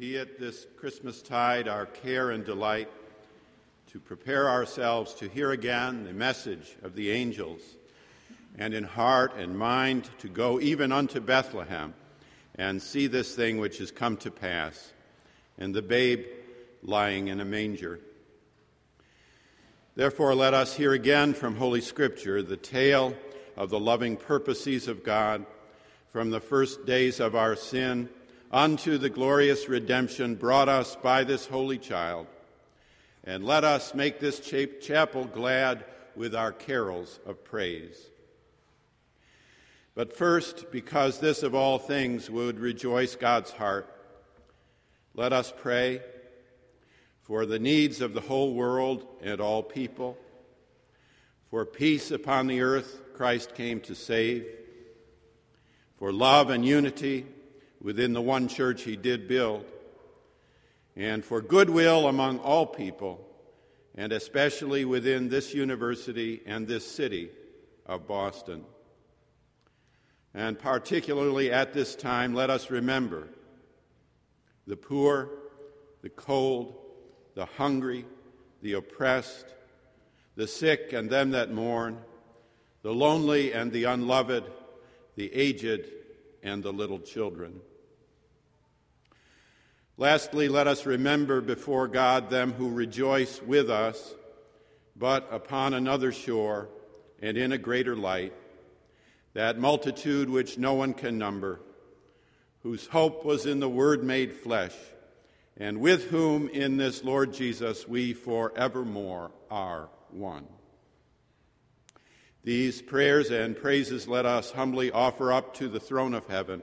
Be it this Christmas tide our care and delight to prepare ourselves to hear again the message of the angels, and in heart and mind to go even unto Bethlehem and see this thing which has come to pass, and the babe lying in a manger. Therefore, let us hear again from Holy Scripture the tale of the loving purposes of God from the first days of our sin unto the glorious redemption brought us by this holy child. And let us make this chapel glad with our carols of praise. But first, because this of all things would rejoice God's heart, let us pray for the needs of the whole world and all people, for peace upon the earth Christ came to save, for love and unity within the one church he did build, and for goodwill among all people, and especially within this university and this city of Boston. And particularly at this time, let us remember the poor, the cold, the hungry, the oppressed, the sick and them that mourn, the lonely and the unloved, the aged and the little children. Lastly, let us remember before God them who rejoice with us, but upon another shore and in a greater light, that multitude which no one can number, whose hope was in the Word made flesh, and with whom in this Lord Jesus we forevermore are one. These prayers and praises let us humbly offer up to the throne of heaven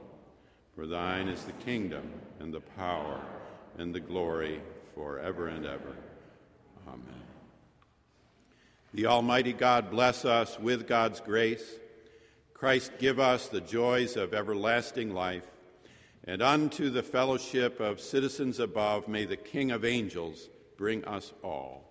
For thine is the kingdom and the power and the glory forever and ever. Amen. The Almighty God bless us with God's grace. Christ give us the joys of everlasting life. And unto the fellowship of citizens above may the King of angels bring us all.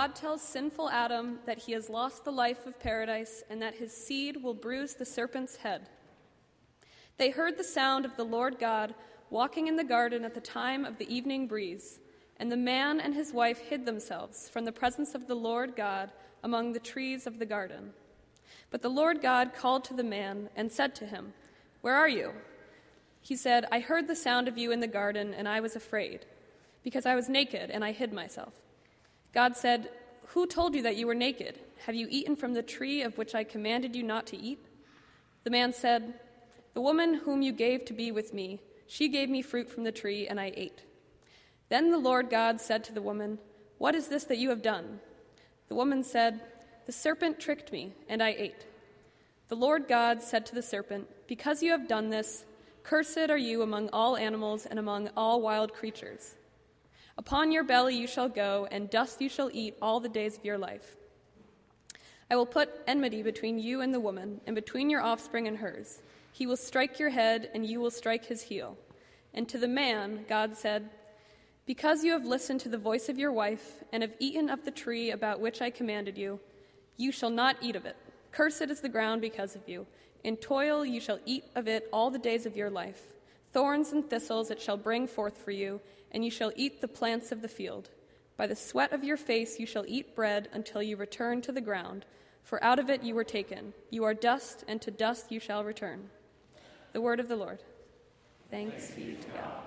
God tells sinful Adam that he has lost the life of paradise and that his seed will bruise the serpent's head. They heard the sound of the Lord God walking in the garden at the time of the evening breeze, and the man and his wife hid themselves from the presence of the Lord God among the trees of the garden. But the Lord God called to the man and said to him, Where are you? He said, I heard the sound of you in the garden, and I was afraid, because I was naked and I hid myself. God said, Who told you that you were naked? Have you eaten from the tree of which I commanded you not to eat? The man said, The woman whom you gave to be with me, she gave me fruit from the tree, and I ate. Then the Lord God said to the woman, What is this that you have done? The woman said, The serpent tricked me, and I ate. The Lord God said to the serpent, Because you have done this, cursed are you among all animals and among all wild creatures. Upon your belly you shall go, and dust you shall eat all the days of your life. I will put enmity between you and the woman, and between your offspring and hers. He will strike your head, and you will strike his heel. And to the man, God said, Because you have listened to the voice of your wife, and have eaten of the tree about which I commanded you, you shall not eat of it. Cursed is the ground because of you. In toil you shall eat of it all the days of your life. Thorns and thistles it shall bring forth for you and you shall eat the plants of the field. By the sweat of your face you shall eat bread until you return to the ground, for out of it you were taken. You are dust, and to dust you shall return. The word of the Lord. Thanks be to God.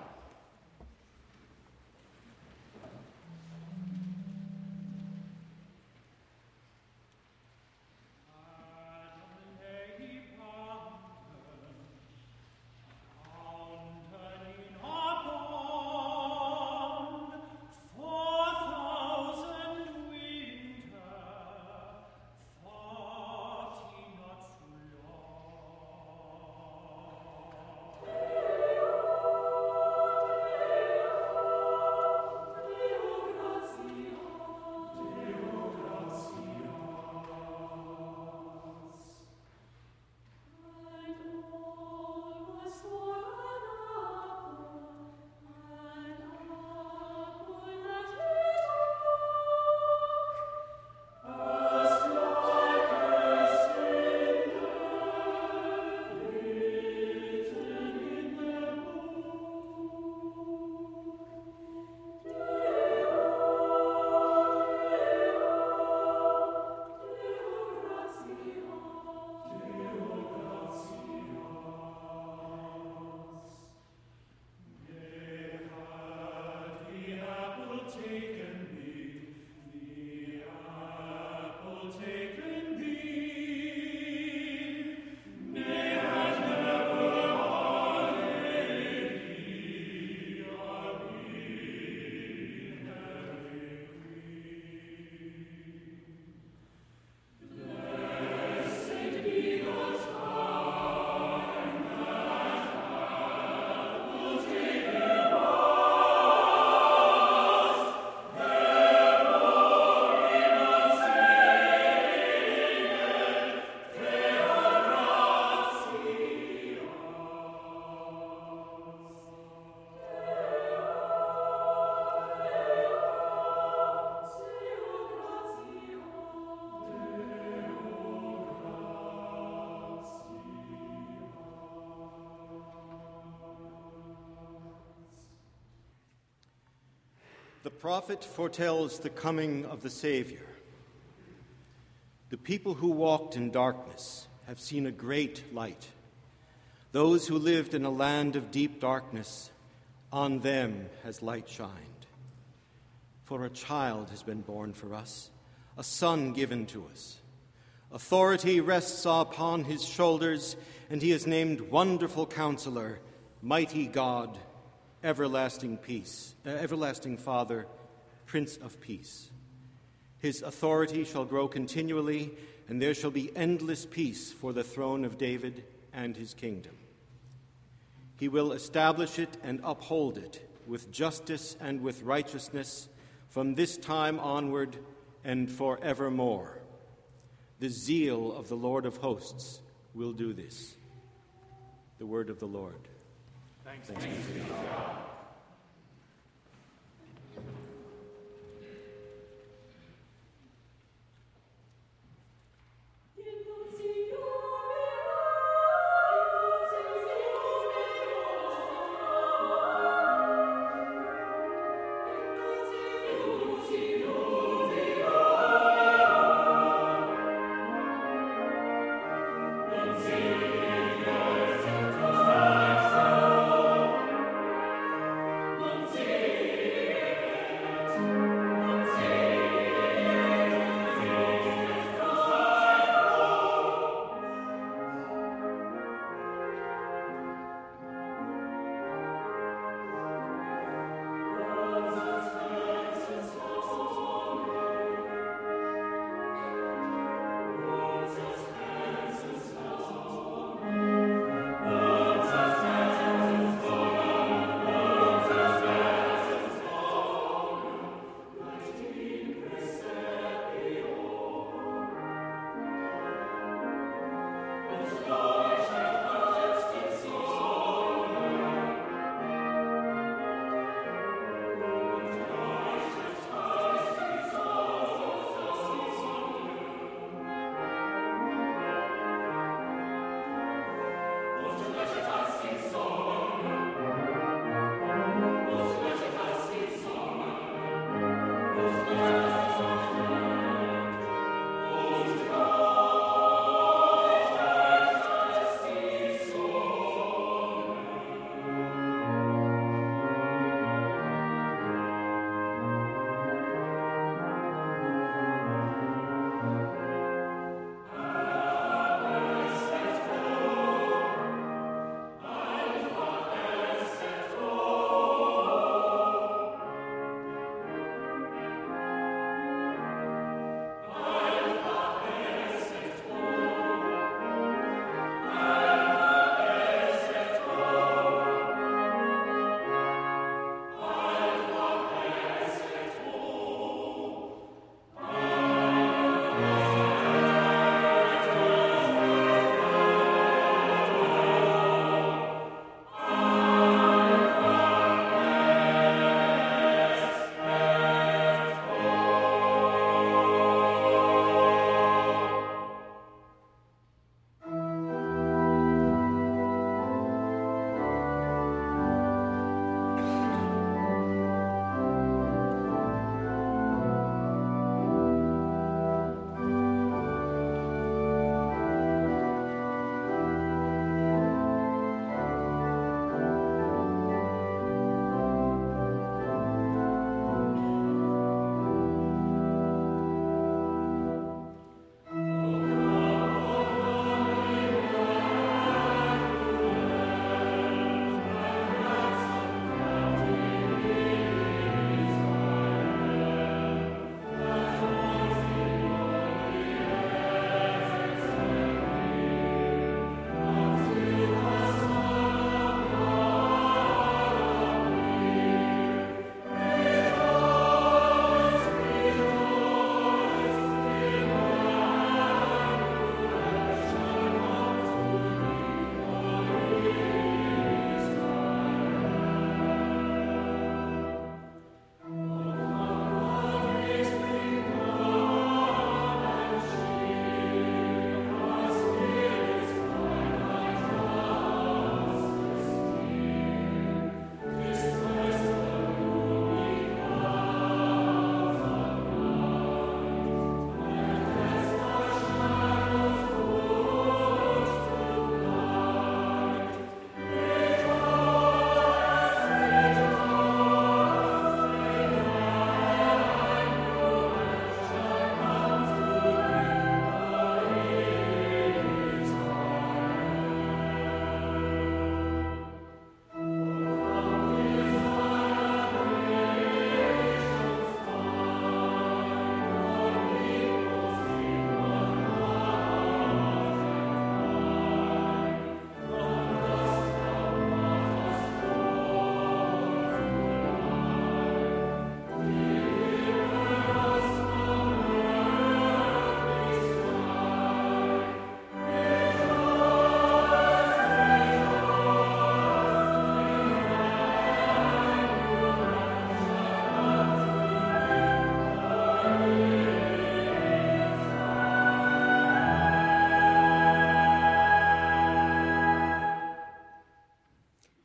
Prophet foretells the coming of the Savior. The people who walked in darkness have seen a great light. Those who lived in a land of deep darkness, on them has light shined. For a child has been born for us, a son given to us. Authority rests upon his shoulders, and he is named Wonderful Counselor, Mighty God everlasting peace, uh, everlasting Father, Prince of Peace. His authority shall grow continually, and there shall be endless peace for the throne of David and his kingdom. He will establish it and uphold it with justice and with righteousness from this time onward and forevermore. The zeal of the Lord of hosts will do this. The word of the Lord. Thanks, be to God.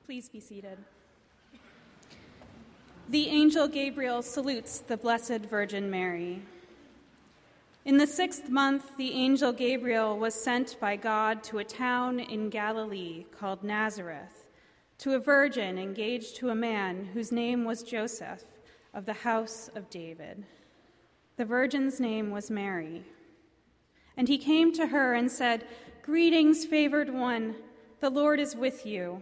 Please be seated. The angel Gabriel salutes the Blessed Virgin Mary. In the sixth month, the angel Gabriel was sent by God to a town in Galilee called Nazareth, to a virgin engaged to a man whose name was Joseph of the house of David. The virgin's name was Mary. And he came to her and said, Greetings, favored one, the Lord is with you.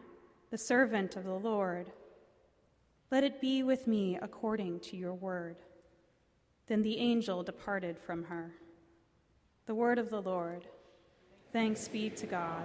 the servant of the Lord. Let it be with me according to your word. Then the angel departed from her. The word of the Lord. Thanks be to God.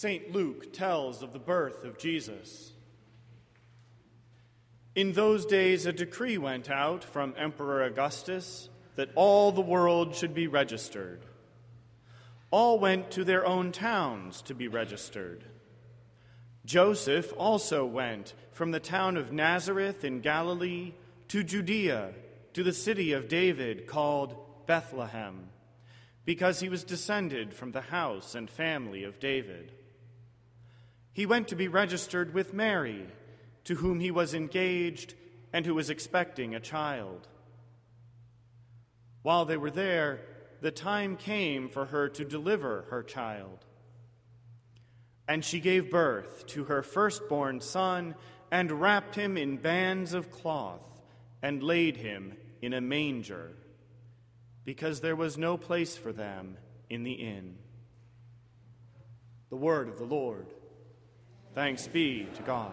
St. Luke tells of the birth of Jesus. In those days, a decree went out from Emperor Augustus that all the world should be registered. All went to their own towns to be registered. Joseph also went from the town of Nazareth in Galilee to Judea, to the city of David called Bethlehem, because he was descended from the house and family of David. He went to be registered with Mary, to whom he was engaged and who was expecting a child. While they were there, the time came for her to deliver her child. And she gave birth to her firstborn son and wrapped him in bands of cloth and laid him in a manger, because there was no place for them in the inn. The word of the Lord. Thanks be to God.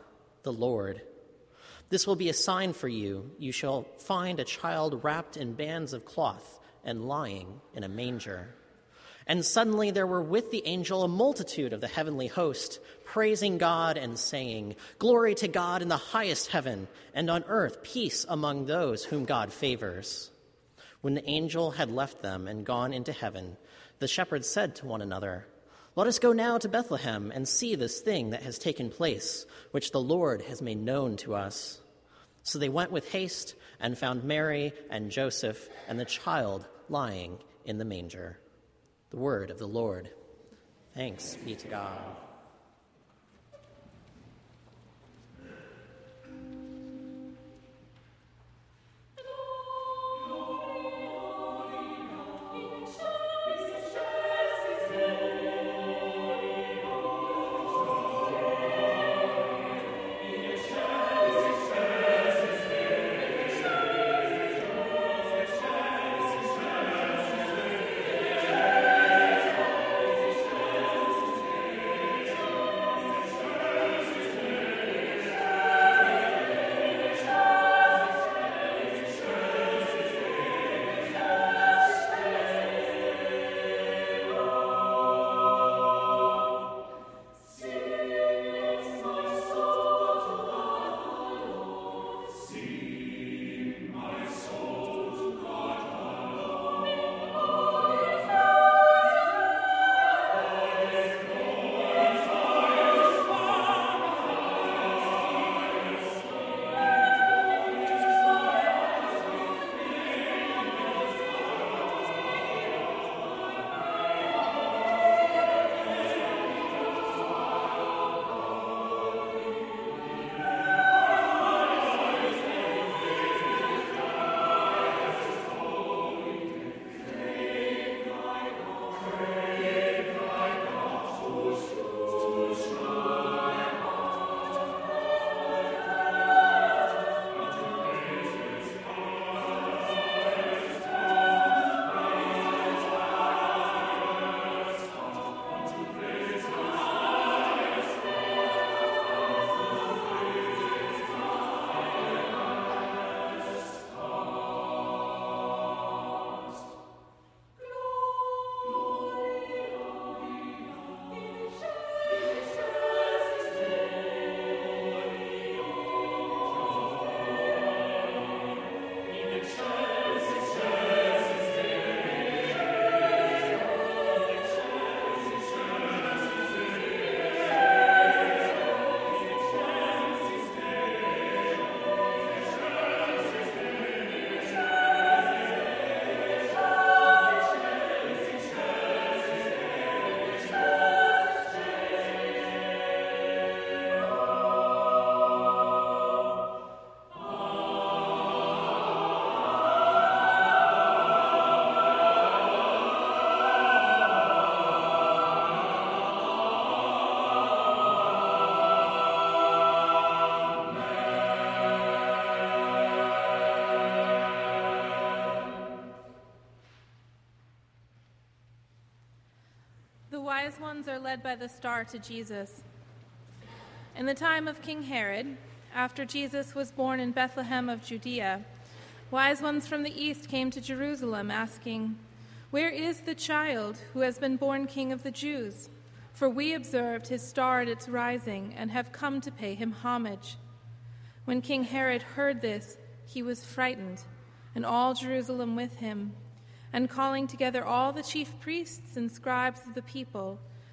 the Lord. This will be a sign for you. You shall find a child wrapped in bands of cloth and lying in a manger. And suddenly there were with the angel a multitude of the heavenly host, praising God and saying, Glory to God in the highest heaven, and on earth peace among those whom God favors. When the angel had left them and gone into heaven, the shepherds said to one another, Let us go now to Bethlehem and see this thing that has taken place, which the Lord has made known to us. So they went with haste and found Mary and Joseph and the child lying in the manger. The word of the Lord. Thanks be to God. Ones are led by the star to Jesus. In the time of King Herod, after Jesus was born in Bethlehem of Judea, wise ones from the east came to Jerusalem asking, Where is the child who has been born King of the Jews? For we observed his star at its rising and have come to pay him homage. When King Herod heard this, he was frightened, and all Jerusalem with him. And calling together all the chief priests and scribes of the people,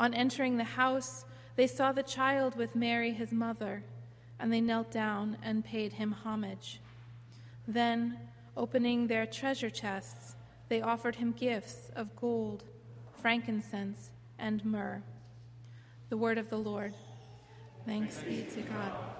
On entering the house, they saw the child with Mary, his mother, and they knelt down and paid him homage. Then, opening their treasure chests, they offered him gifts of gold, frankincense, and myrrh. The word of the Lord. Thanks be to God.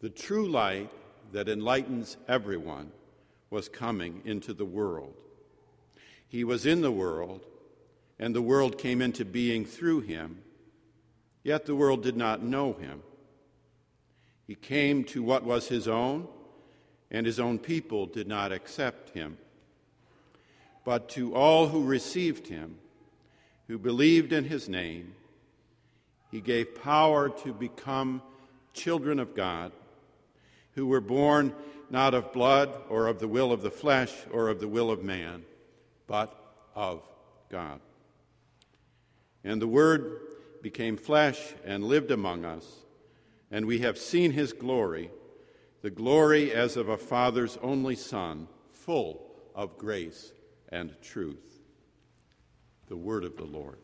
The true light that enlightens everyone was coming into the world. He was in the world, and the world came into being through him, yet the world did not know him. He came to what was his own, and his own people did not accept him. But to all who received him, who believed in his name, he gave power to become children of God who were born not of blood or of the will of the flesh or of the will of man, but of God. And the Word became flesh and lived among us, and we have seen his glory, the glory as of a Father's only Son, full of grace and truth. The Word of the Lord.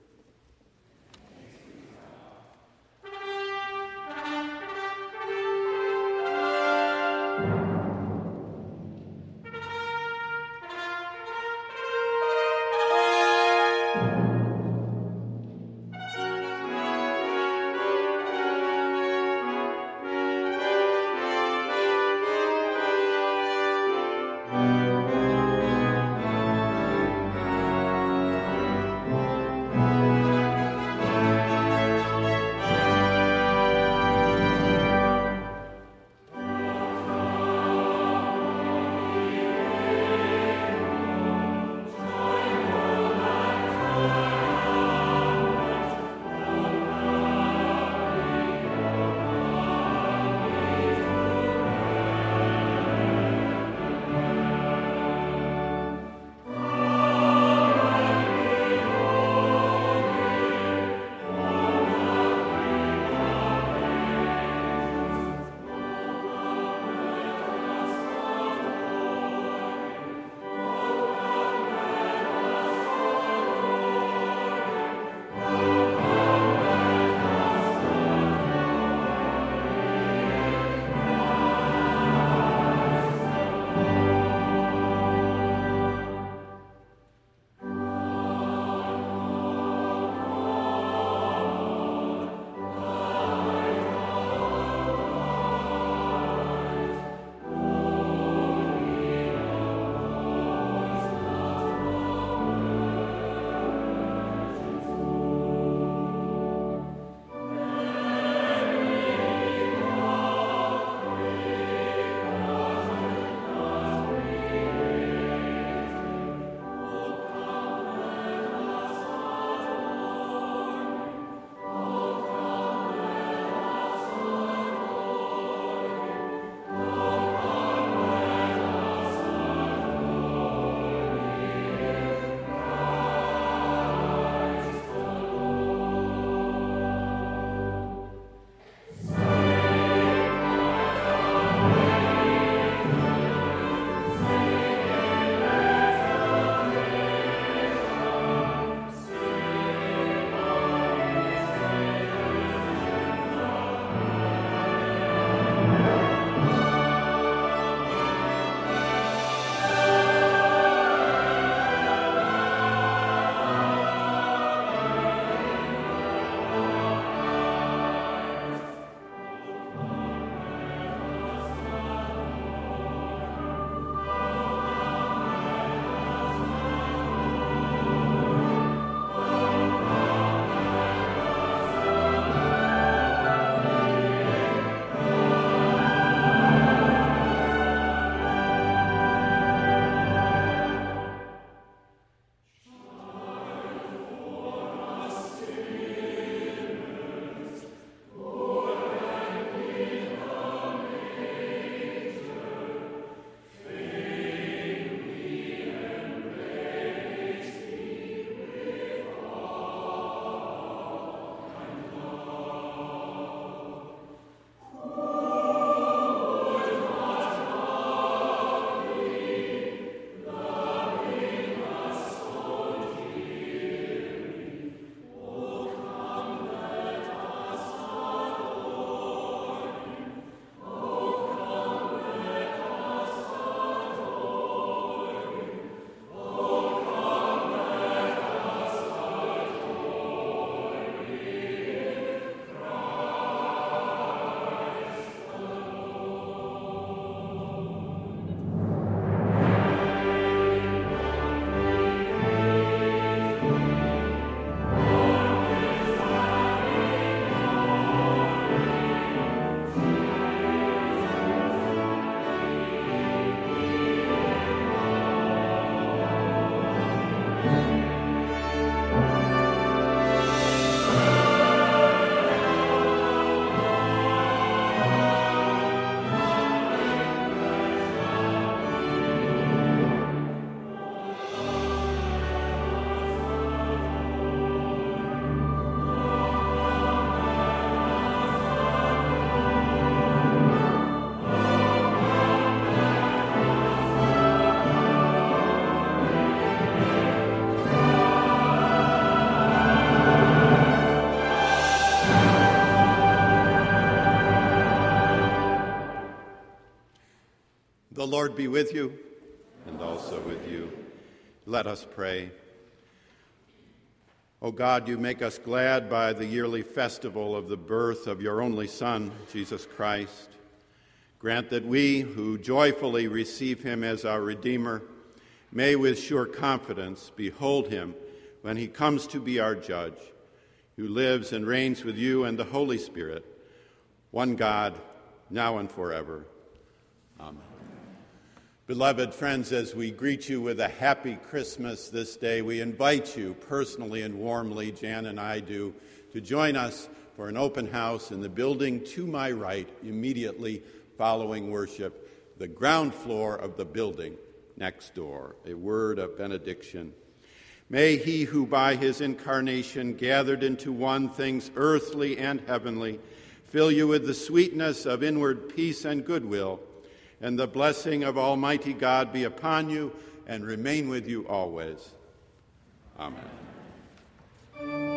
The Lord be with you and also with you. Let us pray. O God, you make us glad by the yearly festival of the birth of your only Son, Jesus Christ. Grant that we, who joyfully receive him as our Redeemer, may with sure confidence behold him when he comes to be our judge, who lives and reigns with you and the Holy Spirit, one God, now and forever. Amen. Beloved friends, as we greet you with a happy Christmas this day, we invite you personally and warmly, Jan and I do, to join us for an open house in the building to my right, immediately following worship, the ground floor of the building next door. A word of benediction. May he who by his incarnation gathered into one things earthly and heavenly fill you with the sweetness of inward peace and goodwill and the blessing of Almighty God be upon you and remain with you always. Amen. Amen.